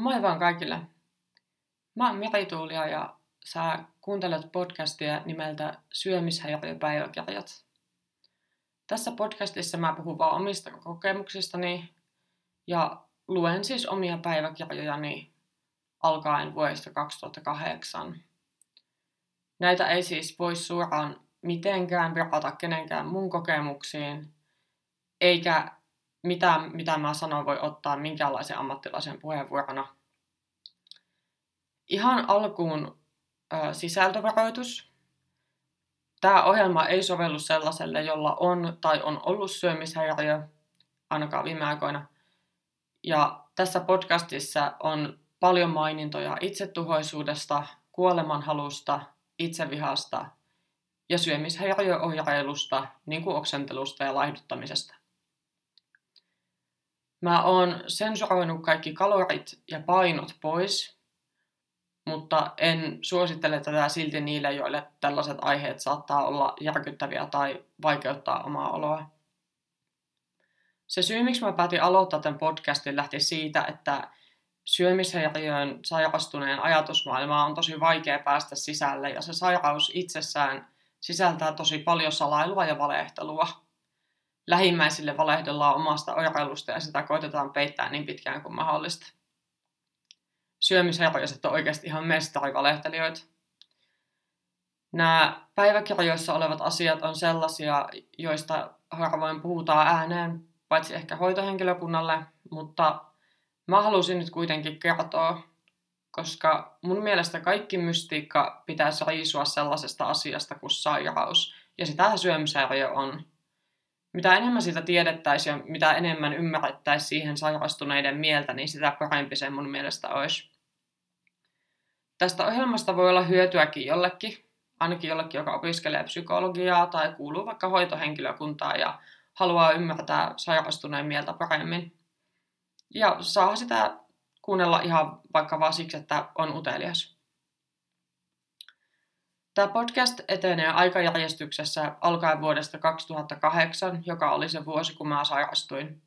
Moi vaan kaikille. Mä oon Miri Tuulia ja sä kuuntelet podcastia nimeltä Syömishäiriöpäiväkirjat. Tässä podcastissa mä puhun vaan omista kokemuksistani ja luen siis omia päiväkirjojani alkaen vuodesta 2008. Näitä ei siis voi suoraan mitenkään verrata kenenkään mun kokemuksiin, eikä mitä, mitä mä sanon voi ottaa minkäänlaisen ammattilaisen puheenvuorona. Ihan alkuun ö, sisältövaroitus. Tämä ohjelma ei sovellu sellaiselle, jolla on tai on ollut syömishäiriö, ainakaan viime aikoina. Ja tässä podcastissa on paljon mainintoja itsetuhoisuudesta, kuolemanhalusta, itsevihasta ja syömishäiriöoireilusta, niin kuin oksentelusta ja laihduttamisesta. Mä oon sensuroinut kaikki kalorit ja painot pois, mutta en suosittele tätä silti niille, joille tällaiset aiheet saattaa olla järkyttäviä tai vaikeuttaa omaa oloa. Se syy, miksi mä päätin aloittaa tämän podcastin, lähti siitä, että syömishäiriöön sairastuneen ajatusmaailmaa on tosi vaikea päästä sisälle ja se sairaus itsessään sisältää tosi paljon salailua ja valehtelua lähimmäisille valehdellaan omasta oireilusta ja sitä koitetaan peittää niin pitkään kuin mahdollista. Syömisherjoiset on oikeasti ihan mestarivalehtelijoita. Nämä päiväkirjoissa olevat asiat on sellaisia, joista harvoin puhutaan ääneen, paitsi ehkä hoitohenkilökunnalle, mutta mä halusin nyt kuitenkin kertoa, koska mun mielestä kaikki mystiikka pitäisi riisua sellaisesta asiasta kuin sairaus, ja sitä syömishäiriö on mitä enemmän siitä tiedettäisiin ja mitä enemmän ymmärrettäisiin siihen sairastuneiden mieltä, niin sitä parempi se mun mielestä olisi. Tästä ohjelmasta voi olla hyötyäkin jollekin, ainakin jollekin, joka opiskelee psykologiaa tai kuuluu vaikka hoitohenkilökuntaan ja haluaa ymmärtää sairastuneen mieltä paremmin. Ja saa sitä kuunnella ihan vaikka vaan siksi, että on utelias. Tämä podcast etenee aikajärjestyksessä alkaen vuodesta 2008, joka oli se vuosi, kun mä sairastuin.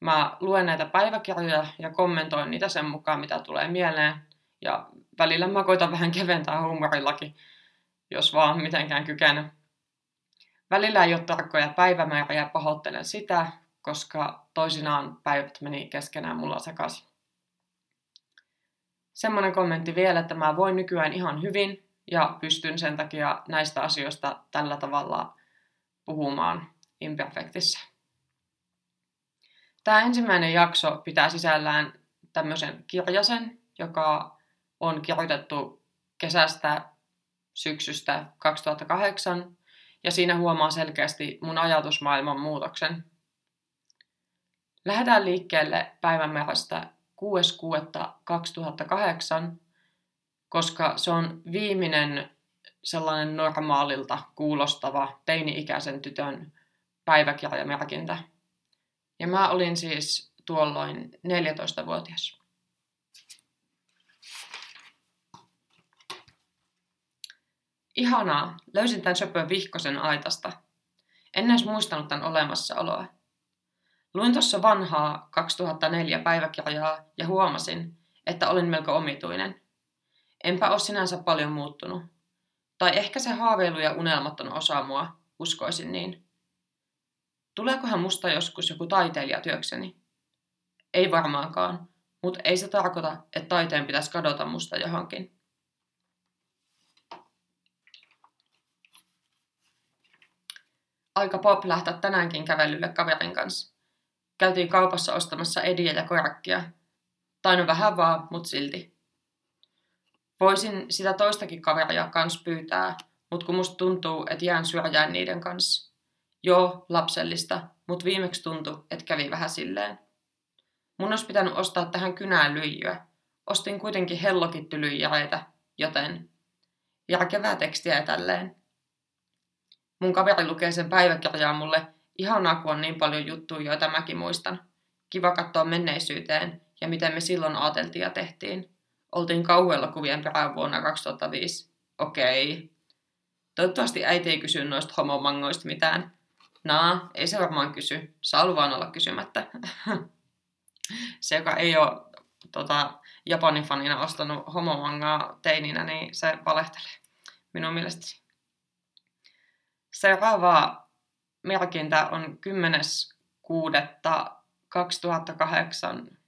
Mä luen näitä päiväkirjoja ja kommentoin niitä sen mukaan, mitä tulee mieleen. Ja välillä mä koitan vähän keventää humorillakin, jos vaan mitenkään kykene. Välillä ei ole tarkkoja päivämääriä ja pahoittelen sitä, koska toisinaan päivät meni keskenään mulla sekaisin. Semmoinen kommentti vielä, että mä voin nykyään ihan hyvin, ja pystyn sen takia näistä asioista tällä tavalla puhumaan imperfektissä. Tämä ensimmäinen jakso pitää sisällään tämmöisen kirjasen, joka on kirjoitettu kesästä syksystä 2008, ja siinä huomaa selkeästi mun ajatusmaailman muutoksen. Lähdetään liikkeelle päivämäärästä 6.6.2008, koska se on viimeinen sellainen normaalilta kuulostava teini-ikäisen tytön päiväkirjamerkintä. Ja mä olin siis tuolloin 14-vuotias. Ihanaa, löysin tämän söpön vihkosen aitasta. En edes muistanut tämän olemassaoloa. Luin tuossa vanhaa 2004 päiväkirjaa ja huomasin, että olin melko omituinen. Enpä ole sinänsä paljon muuttunut. Tai ehkä se haaveilu ja unelmat on osa mua, uskoisin niin. Tuleekohan musta joskus joku taiteilija työkseni? Ei varmaankaan, mutta ei se tarkoita, että taiteen pitäisi kadota musta johonkin. Aika pop lähteä tänäänkin kävelylle kaverin kanssa. Käytiin kaupassa ostamassa ediä ja korakkia. Tainu vähän vaan, mut silti. Voisin sitä toistakin kaveria kans pyytää, mutta kun musta tuntuu, että jään syrjään niiden kanssa. Joo, lapsellista, mutta viimeksi tuntui, että kävi vähän silleen. Mun olisi pitänyt ostaa tähän kynään lyijyä. Ostin kuitenkin hellokittylyijäreitä, joten järkevää tekstiä tälleen. Mun kaveri lukee sen päiväkirjaa mulle. Ihanaa, kun on niin paljon juttuja, joita mäkin muistan. Kiva katsoa menneisyyteen ja miten me silloin ajateltiin ja tehtiin. Oltiin kuvien perään vuonna 2005. Okei. Toivottavasti äiti ei kysy noista homomangoista mitään. Naa, ei se varmaan kysy. Saa vaan olla kysymättä. se, joka ei ole tota, Japanin fanina ostanut homomangaa teininä, niin se valehtelee minun mielestäni. Seuraava merkintä on 10.6.2008.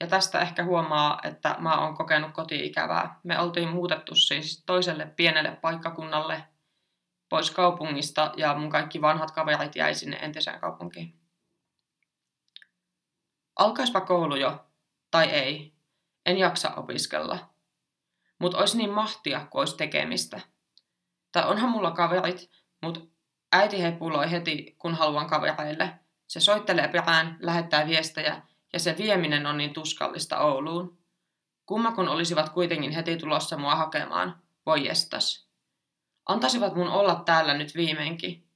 Ja tästä ehkä huomaa, että mä oon kokenut koti-ikävää. Me oltiin muutettu siis toiselle pienelle paikkakunnalle pois kaupungista ja mun kaikki vanhat kaverit jäi sinne entiseen kaupunkiin. Alkaispa koulu jo, tai ei. En jaksa opiskella. Mut ois niin mahtia, kun ois tekemistä. Tai onhan mulla kaverit, mut äiti hepuloi heti, kun haluan kavereille. Se soittelee perään, lähettää viestejä ja se vieminen on niin tuskallista Ouluun. Kumma kun olisivat kuitenkin heti tulossa mua hakemaan. Voi jestas. Antaisivat mun olla täällä nyt viimeinkin.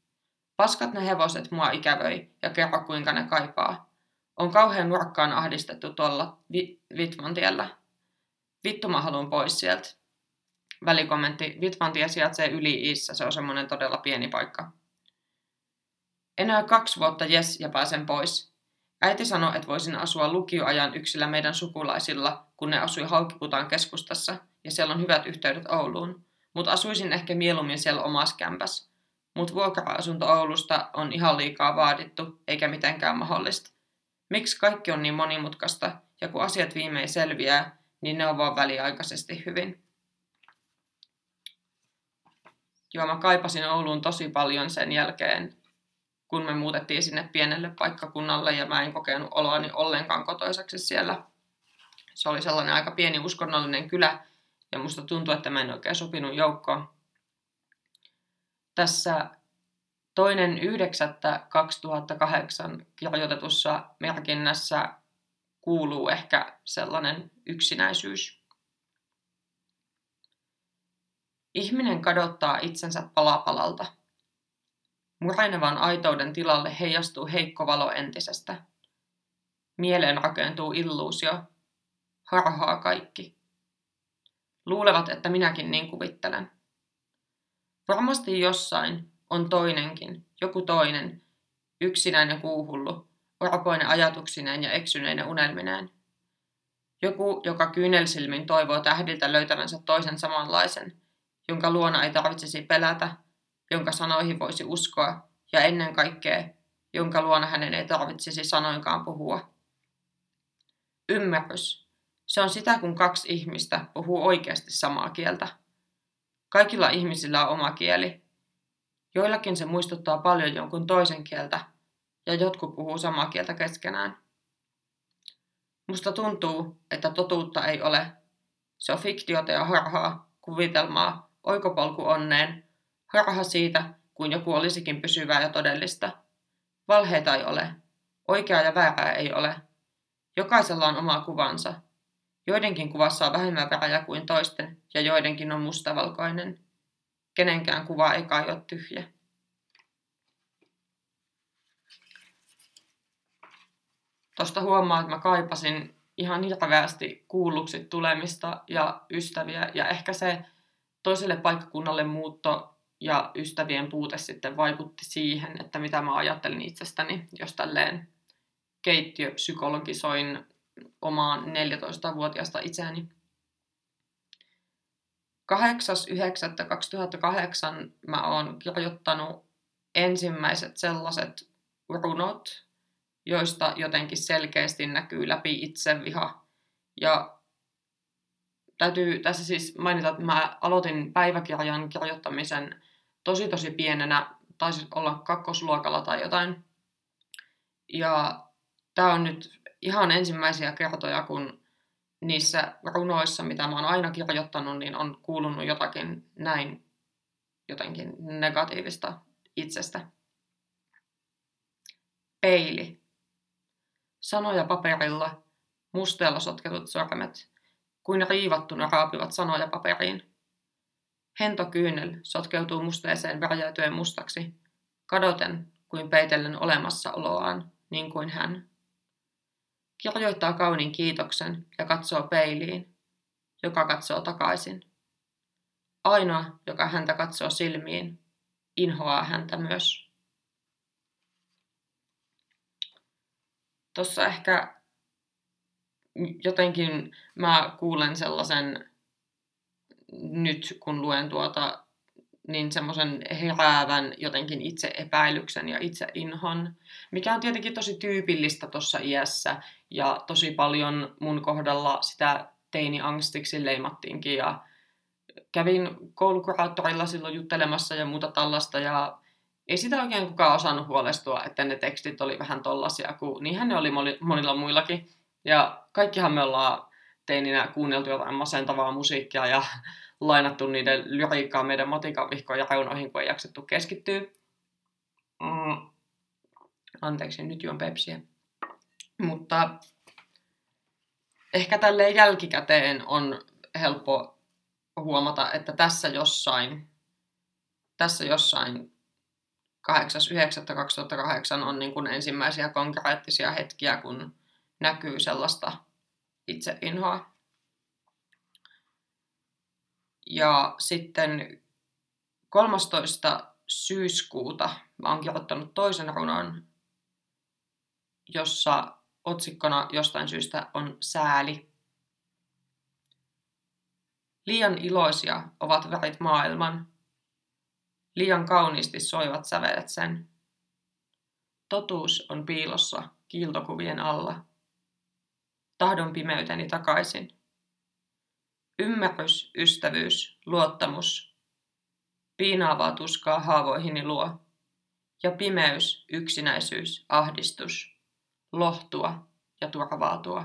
Paskat ne hevoset mua ikävöi ja kerro kuinka ne kaipaa. On kauhean nurkkaan ahdistettu tuolla vi- Vitmantiellä. Vittu mä haluan pois sieltä. Välikommentti. Vitmantie sijaitsee yli Iissä, se on semmonen todella pieni paikka. Enää kaksi vuotta jes ja pääsen pois. Äiti sanoi, että voisin asua lukioajan yksillä meidän sukulaisilla, kun ne asui Haukiputaan keskustassa, ja siellä on hyvät yhteydet Ouluun. Mutta asuisin ehkä mieluummin siellä omassa kämpäs. Mutta vuokra-asunto Oulusta on ihan liikaa vaadittu, eikä mitenkään mahdollista. Miksi kaikki on niin monimutkaista, ja kun asiat viimein selviää, niin ne on vaan väliaikaisesti hyvin. Joo, mä kaipasin Ouluun tosi paljon sen jälkeen, kun me muutettiin sinne pienelle paikkakunnalle ja mä en kokenut oloani ollenkaan kotoisaksi siellä. Se oli sellainen aika pieni uskonnollinen kylä ja musta tuntui, että mä en oikein sopinut joukkoon. Tässä toinen 9.2008 kirjoitetussa merkinnässä kuuluu ehkä sellainen yksinäisyys. Ihminen kadottaa itsensä palapalalta. Murenevan aitouden tilalle heijastuu heikko valo entisestä. Mieleen rakentuu illuusio. Harhaa kaikki. Luulevat, että minäkin niin kuvittelen. Varmasti jossain on toinenkin, joku toinen, yksinäinen kuuhullu, orpoinen ajatuksineen ja eksyneinä unelmineen. Joku, joka kyynelsilmin toivoo tähdiltä löytävänsä toisen samanlaisen, jonka luona ei tarvitsisi pelätä jonka sanoihin voisi uskoa, ja ennen kaikkea, jonka luona hänen ei tarvitsisi sanoinkaan puhua. Ymmärrys. Se on sitä, kun kaksi ihmistä puhuu oikeasti samaa kieltä. Kaikilla ihmisillä on oma kieli. Joillakin se muistuttaa paljon jonkun toisen kieltä, ja jotkut puhuu samaa kieltä keskenään. Musta tuntuu, että totuutta ei ole. Se on fiktiota ja harhaa, kuvitelmaa, oikopolku onneen, Harha siitä, kuin joku olisikin pysyvää ja todellista. Valheita ei ole. Oikeaa ja väärää ei ole. Jokaisella on oma kuvansa. Joidenkin kuvassa on vähemmän väriä kuin toisten, ja joidenkin on mustavalkoinen. Kenenkään kuva ei kai ole tyhjä. Tuosta huomaa, että mä kaipasin ihan hirveästi kuulluksi tulemista ja ystäviä, ja ehkä se toiselle paikkakunnalle muutto ja ystävien puute sitten vaikutti siihen, että mitä mä ajattelin itsestäni, jos tälleen keittiöpsykologisoin omaan 14-vuotiaasta itseäni. 8.9.2008 mä oon kirjoittanut ensimmäiset sellaiset runot, joista jotenkin selkeästi näkyy läpi itseviha. Ja täytyy tässä siis mainita, että mä aloitin päiväkirjan kirjoittamisen tosi tosi pienenä, taisi olla kakkosluokalla tai jotain. Ja tämä on nyt ihan ensimmäisiä kertoja, kun niissä runoissa, mitä mä oon aina kirjoittanut, niin on kuulunut jotakin näin jotenkin negatiivista itsestä. Peili. Sanoja paperilla, musteella sotketut sormet, kuin riivattuna raapivat sanoja paperiin. Hento kyynel sotkeutuu musteeseen värjäytyen mustaksi, kadoten kuin peitellen olemassaoloaan, niin kuin hän. Kirjoittaa kaunin kiitoksen ja katsoo peiliin, joka katsoo takaisin. Ainoa, joka häntä katsoo silmiin, inhoaa häntä myös. Tuossa ehkä jotenkin mä kuulen sellaisen, nyt kun luen tuota, niin semmoisen heräävän jotenkin itse epäilyksen ja itse inhon, mikä on tietenkin tosi tyypillistä tuossa iässä ja tosi paljon mun kohdalla sitä teini-angstiksi leimattiinkin ja kävin koulukuraattorilla silloin juttelemassa ja muuta tällaista ja ei sitä oikein kukaan osannut huolestua, että ne tekstit oli vähän tollasia, kun niinhän ne oli monilla muillakin. Ja kaikkihan me ollaan teininä kuunneltu jotain masentavaa musiikkia ja lainattu niiden lyriikkaa meidän matikan vihkoja reunoihin, kun ei jaksettu keskittyä. Mm. Anteeksi, nyt juon pepsiä. Mutta ehkä tälleen jälkikäteen on helppo huomata, että tässä jossain, tässä jossain 8.9.2008 on niin kuin ensimmäisiä konkreettisia hetkiä, kun näkyy sellaista itseinhoa. Ja sitten 13. syyskuuta mä oon kirjoittanut toisen runon, jossa otsikkona jostain syystä on sääli. Liian iloisia ovat värit maailman. Liian kauniisti soivat sävelet sen. Totuus on piilossa kiiltokuvien alla. Tahdon pimeyteni takaisin. Ymmärrys, ystävyys, luottamus. Piinaavaa tuskaa haavoihini luo. Ja pimeys, yksinäisyys, ahdistus. Lohtua ja turvaa tuo.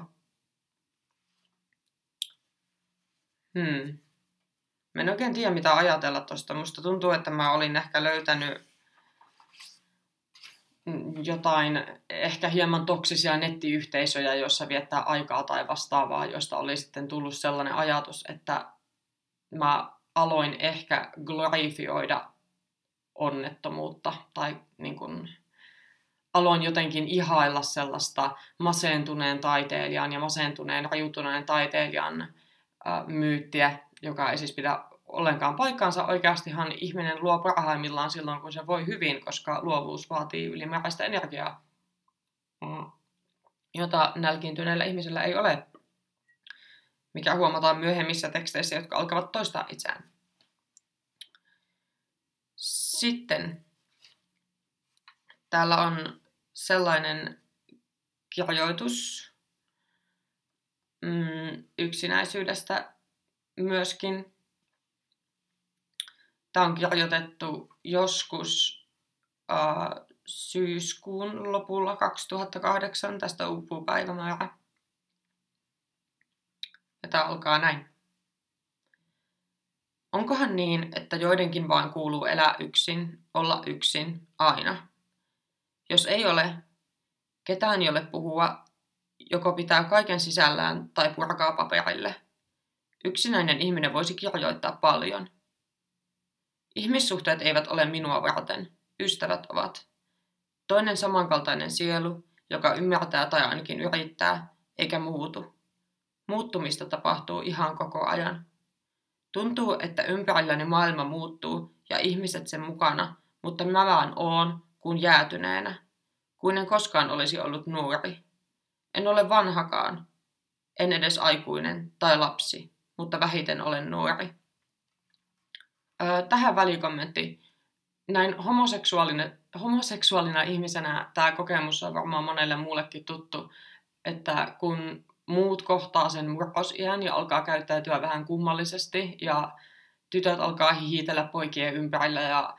Hmm. Mä en oikein tiedä mitä ajatella tosta. Musta tuntuu, että mä olin ehkä löytänyt jotain ehkä hieman toksisia nettiyhteisöjä, joissa viettää aikaa tai vastaavaa, josta oli sitten tullut sellainen ajatus, että mä aloin ehkä glorifioida onnettomuutta tai niin kuin, aloin jotenkin ihailla sellaista masentuneen taiteilijan ja masentuneen rajutuneen taiteilijan myyttiä, joka ei siis pidä ollenkaan paikkaansa. Oikeastihan ihminen luo parhaimmillaan silloin, kun se voi hyvin, koska luovuus vaatii ylimääräistä energiaa, mm. jota nälkiintyneellä ihmisellä ei ole, mikä huomataan myöhemmissä teksteissä, jotka alkavat toistaa itseään. Sitten täällä on sellainen kirjoitus mm, yksinäisyydestä myöskin, Tämä on kirjoitettu joskus äh, syyskuun lopulla 2008. Tästä uupuu päivämäärä. Ja tämä alkaa näin. Onkohan niin, että joidenkin vain kuuluu elää yksin, olla yksin, aina? Jos ei ole, ketään ole puhua, joko pitää kaiken sisällään tai purkaa paperille. Yksinäinen ihminen voisi kirjoittaa paljon – Ihmissuhteet eivät ole minua varten, ystävät ovat. Toinen samankaltainen sielu, joka ymmärtää tai ainakin yrittää, eikä muutu. Muuttumista tapahtuu ihan koko ajan. Tuntuu, että ympärilläni maailma muuttuu ja ihmiset sen mukana, mutta mä vaan oon kuin jäätyneenä, kuin en koskaan olisi ollut nuori. En ole vanhakaan, en edes aikuinen tai lapsi, mutta vähiten olen nuori tähän välikommentti. Näin homoseksuaalina, homoseksuaalina ihmisenä tämä kokemus on varmaan monelle muullekin tuttu, että kun muut kohtaa sen murrosiän ja alkaa käyttäytyä vähän kummallisesti ja tytöt alkaa hihitellä poikien ympärillä ja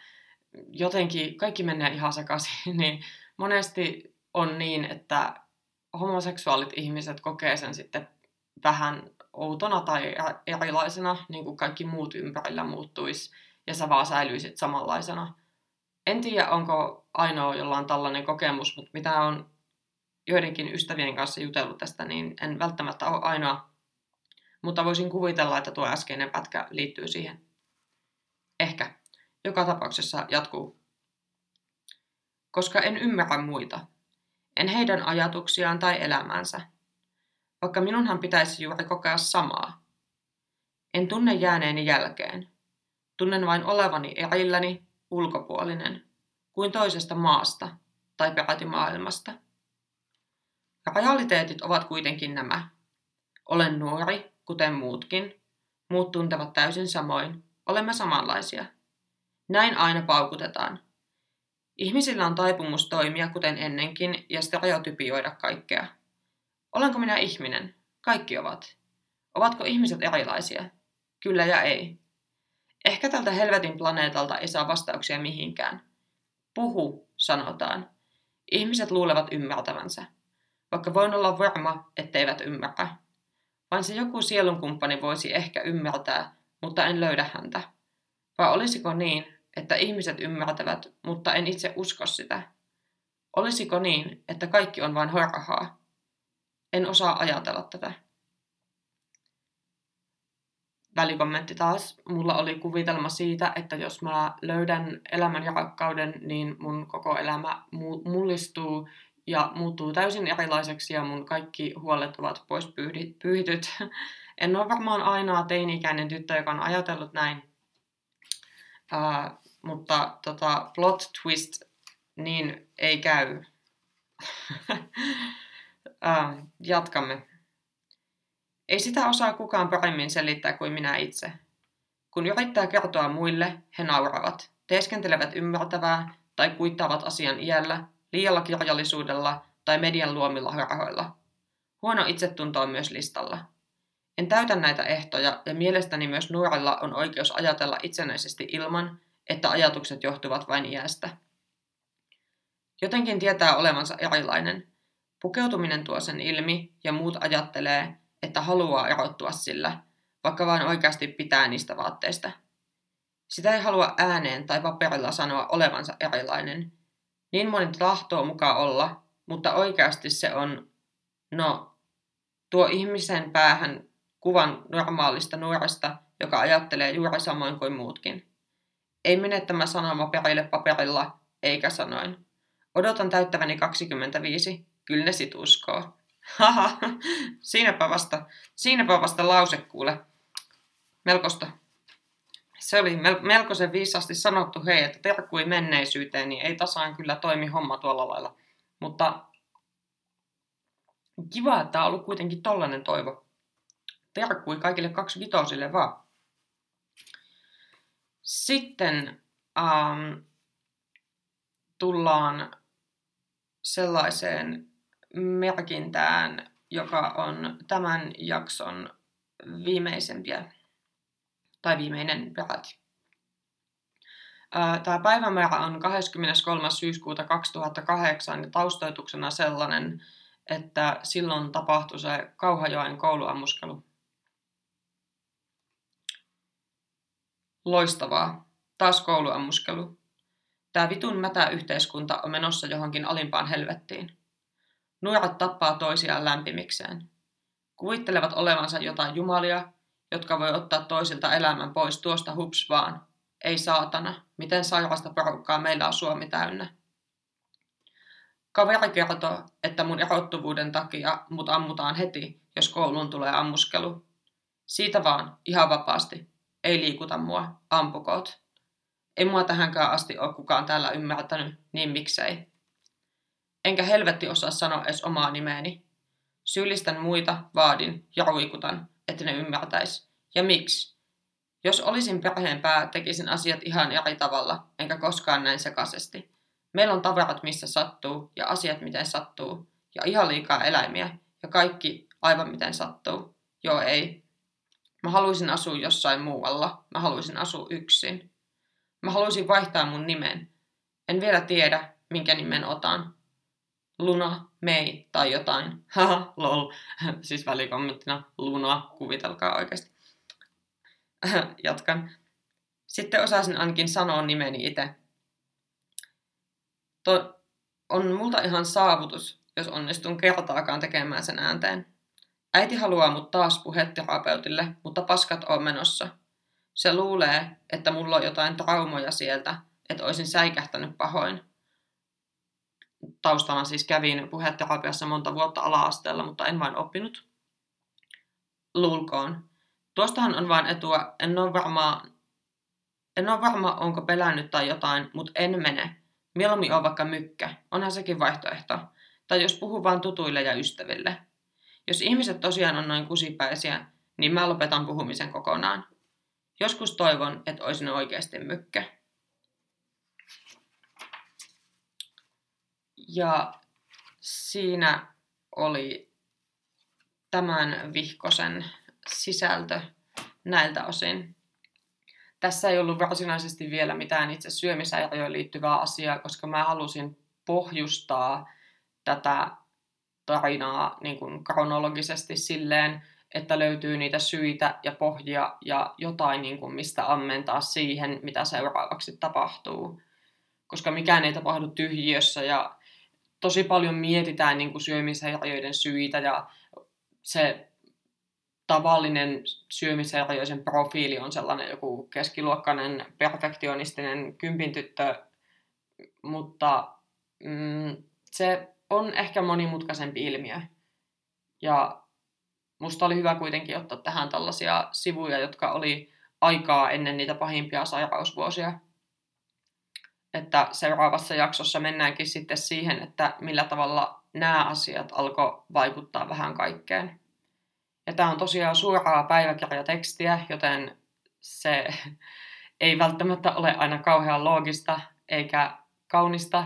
jotenkin kaikki menee ihan sekaisin, niin monesti on niin, että homoseksuaalit ihmiset kokee sen sitten vähän outona tai erilaisena, niin kuin kaikki muut ympärillä muuttuisi, ja sä vaan säilyisit samanlaisena. En tiedä, onko ainoa jolla on tällainen kokemus, mutta mitä on joidenkin ystävien kanssa jutellut tästä, niin en välttämättä ole ainoa. Mutta voisin kuvitella, että tuo äskeinen pätkä liittyy siihen. Ehkä. Joka tapauksessa jatkuu. Koska en ymmärrä muita. En heidän ajatuksiaan tai elämäänsä vaikka minunhan pitäisi juuri kokea samaa. En tunne jääneeni jälkeen. Tunnen vain olevani erilläni, ulkopuolinen, kuin toisesta maasta tai peräti maailmasta. Realiteetit ovat kuitenkin nämä. Olen nuori, kuten muutkin. Muut tuntevat täysin samoin. Olemme samanlaisia. Näin aina paukutetaan. Ihmisillä on taipumus toimia kuten ennenkin ja stereotypioida kaikkea. Olenko minä ihminen? Kaikki ovat. Ovatko ihmiset erilaisia? Kyllä ja ei. Ehkä tältä helvetin planeetalta ei saa vastauksia mihinkään. Puhu, sanotaan. Ihmiset luulevat ymmärtävänsä. Vaikka voin olla varma, etteivät ymmärrä. Vain se joku sielunkumppani voisi ehkä ymmärtää, mutta en löydä häntä. Vai olisiko niin, että ihmiset ymmärtävät, mutta en itse usko sitä? Olisiko niin, että kaikki on vain harhaa? En osaa ajatella tätä. Välikommentti taas. Mulla oli kuvitelma siitä, että jos mä löydän elämän ja rakkauden, niin mun koko elämä mullistuu ja muuttuu täysin erilaiseksi ja mun kaikki huolet ovat pois pyyhityt. En ole varmaan ainoa teini-ikäinen tyttö, joka on ajatellut näin. Uh, mutta tota, plot twist, niin ei käy. uh, jatkamme. Ei sitä osaa kukaan paremmin selittää kuin minä itse. Kun yrittää kertoa muille, he nauravat, teeskentelevät ymmärtävää tai kuittaavat asian iällä, liialla kirjallisuudella tai median luomilla harhoilla. Huono itsetunto on myös listalla. En täytä näitä ehtoja ja mielestäni myös nuorella on oikeus ajatella itsenäisesti ilman, että ajatukset johtuvat vain iästä. Jotenkin tietää olevansa erilainen. Pukeutuminen tuo sen ilmi ja muut ajattelee, että haluaa erottua sillä, vaikka vain oikeasti pitää niistä vaatteista. Sitä ei halua ääneen tai paperilla sanoa olevansa erilainen. Niin moni tahtoo mukaan olla, mutta oikeasti se on, no, tuo ihmisen päähän kuvan normaalista nuoresta, joka ajattelee juuri samoin kuin muutkin. Ei mene tämä sanoma perille paperilla, eikä sanoin. Odotan täyttäväni 25. Kyllä ne sit uskoo. Haha, siinäpä vasta, siinäpä vasta lause kuule. Melkosta. Se oli mel- melkoisen viisasti sanottu, hei, että terkkui menneisyyteen, niin ei tasaan kyllä toimi homma tuolla lailla. Mutta kiva, että on ollut kuitenkin tollanen toivo. Terkkui kaikille kaksi vitosille vaan. Sitten ähm, tullaan sellaiseen merkintään, joka on tämän jakson viimeisempiä, tai viimeinen peräti. Tämä päivämäärä on 23. syyskuuta 2008 ja taustoituksena sellainen, että silloin tapahtui se Kauhajoen kouluammuskelu. Loistavaa. Taas kouluammuskelu. Tämä vitun mätä yhteiskunta on menossa johonkin alimpaan helvettiin. Nuoret tappaa toisiaan lämpimikseen. Kuvittelevat olevansa jotain jumalia, jotka voi ottaa toisilta elämän pois tuosta hups vaan. Ei saatana, miten sairasta porukkaa meillä on Suomi täynnä. Kaveri kertoo, että mun erottuvuuden takia mut ammutaan heti, jos kouluun tulee ammuskelu. Siitä vaan, ihan vapaasti. Ei liikuta mua, ampukoot. Ei mua tähänkään asti ole kukaan täällä ymmärtänyt, niin miksei. Enkä helvetti osaa sanoa edes omaa nimeeni. Syyllistän muita, vaadin ja ruikutan, että ne ymmärtäis. Ja miksi? Jos olisin perheen pää, tekisin asiat ihan eri tavalla, enkä koskaan näin sekaisesti. Meillä on tavarat missä sattuu ja asiat miten sattuu. Ja ihan liikaa eläimiä. Ja kaikki aivan miten sattuu. Joo ei. Mä haluaisin asua jossain muualla. Mä haluaisin asua yksin. Mä haluaisin vaihtaa mun nimen. En vielä tiedä, minkä nimen otan. Luna, Mei tai jotain. Haha, lol. siis välikommenttina Luna, kuvitelkaa oikeasti. Jatkan. Sitten osasin ainakin sanoa nimeni itse. To, on multa ihan saavutus, jos onnistun kertaakaan tekemään sen äänteen. Äiti haluaa mut taas puheterapeutille, mutta paskat on menossa. Se luulee, että mulla on jotain traumoja sieltä, että olisin säikähtänyt pahoin taustana siis kävin puheterapiassa monta vuotta ala-asteella, mutta en vain oppinut. Luulkoon. Tuostahan on vain etua, en ole varma, en ole varma onko pelännyt tai jotain, mutta en mene. Mieluummin on vaikka mykkä, onhan sekin vaihtoehto. Tai jos puhuu vain tutuille ja ystäville. Jos ihmiset tosiaan on noin kusipäisiä, niin mä lopetan puhumisen kokonaan. Joskus toivon, että olisin oikeasti mykkä. Ja siinä oli tämän vihkosen sisältö näiltä osin. Tässä ei ollut varsinaisesti vielä mitään itse syömisäiriöön liittyvää asiaa, koska mä halusin pohjustaa tätä tarinaa niin kuin kronologisesti silleen, että löytyy niitä syitä ja pohjia ja jotain, niin kuin, mistä ammentaa siihen, mitä seuraavaksi tapahtuu. Koska mikään ei tapahdu tyhjiössä ja tosi paljon mietitään niin kuin syömishäiriöiden syitä ja se tavallinen syömishäiriöisen profiili on sellainen joku keskiluokkainen, perfektionistinen kympintyttö, mutta mm, se on ehkä monimutkaisempi ilmiö. Ja musta oli hyvä kuitenkin ottaa tähän tällaisia sivuja, jotka oli aikaa ennen niitä pahimpia sairausvuosia. Että seuraavassa jaksossa mennäänkin sitten siihen, että millä tavalla nämä asiat alkoi vaikuttaa vähän kaikkeen. Ja tämä on tosiaan suoraa päiväkirjatekstiä, joten se ei välttämättä ole aina kauhean loogista eikä kaunista.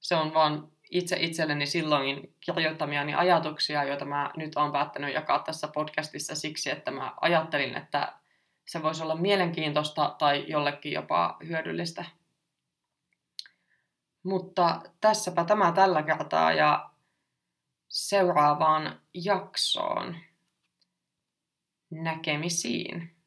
Se on vaan itse itselleni silloin kirjoittamiani ajatuksia, joita mä nyt olen päättänyt jakaa tässä podcastissa siksi, että mä ajattelin, että se voisi olla mielenkiintoista tai jollekin jopa hyödyllistä. Mutta tässäpä tämä tällä kertaa ja seuraavaan jaksoon näkemisiin.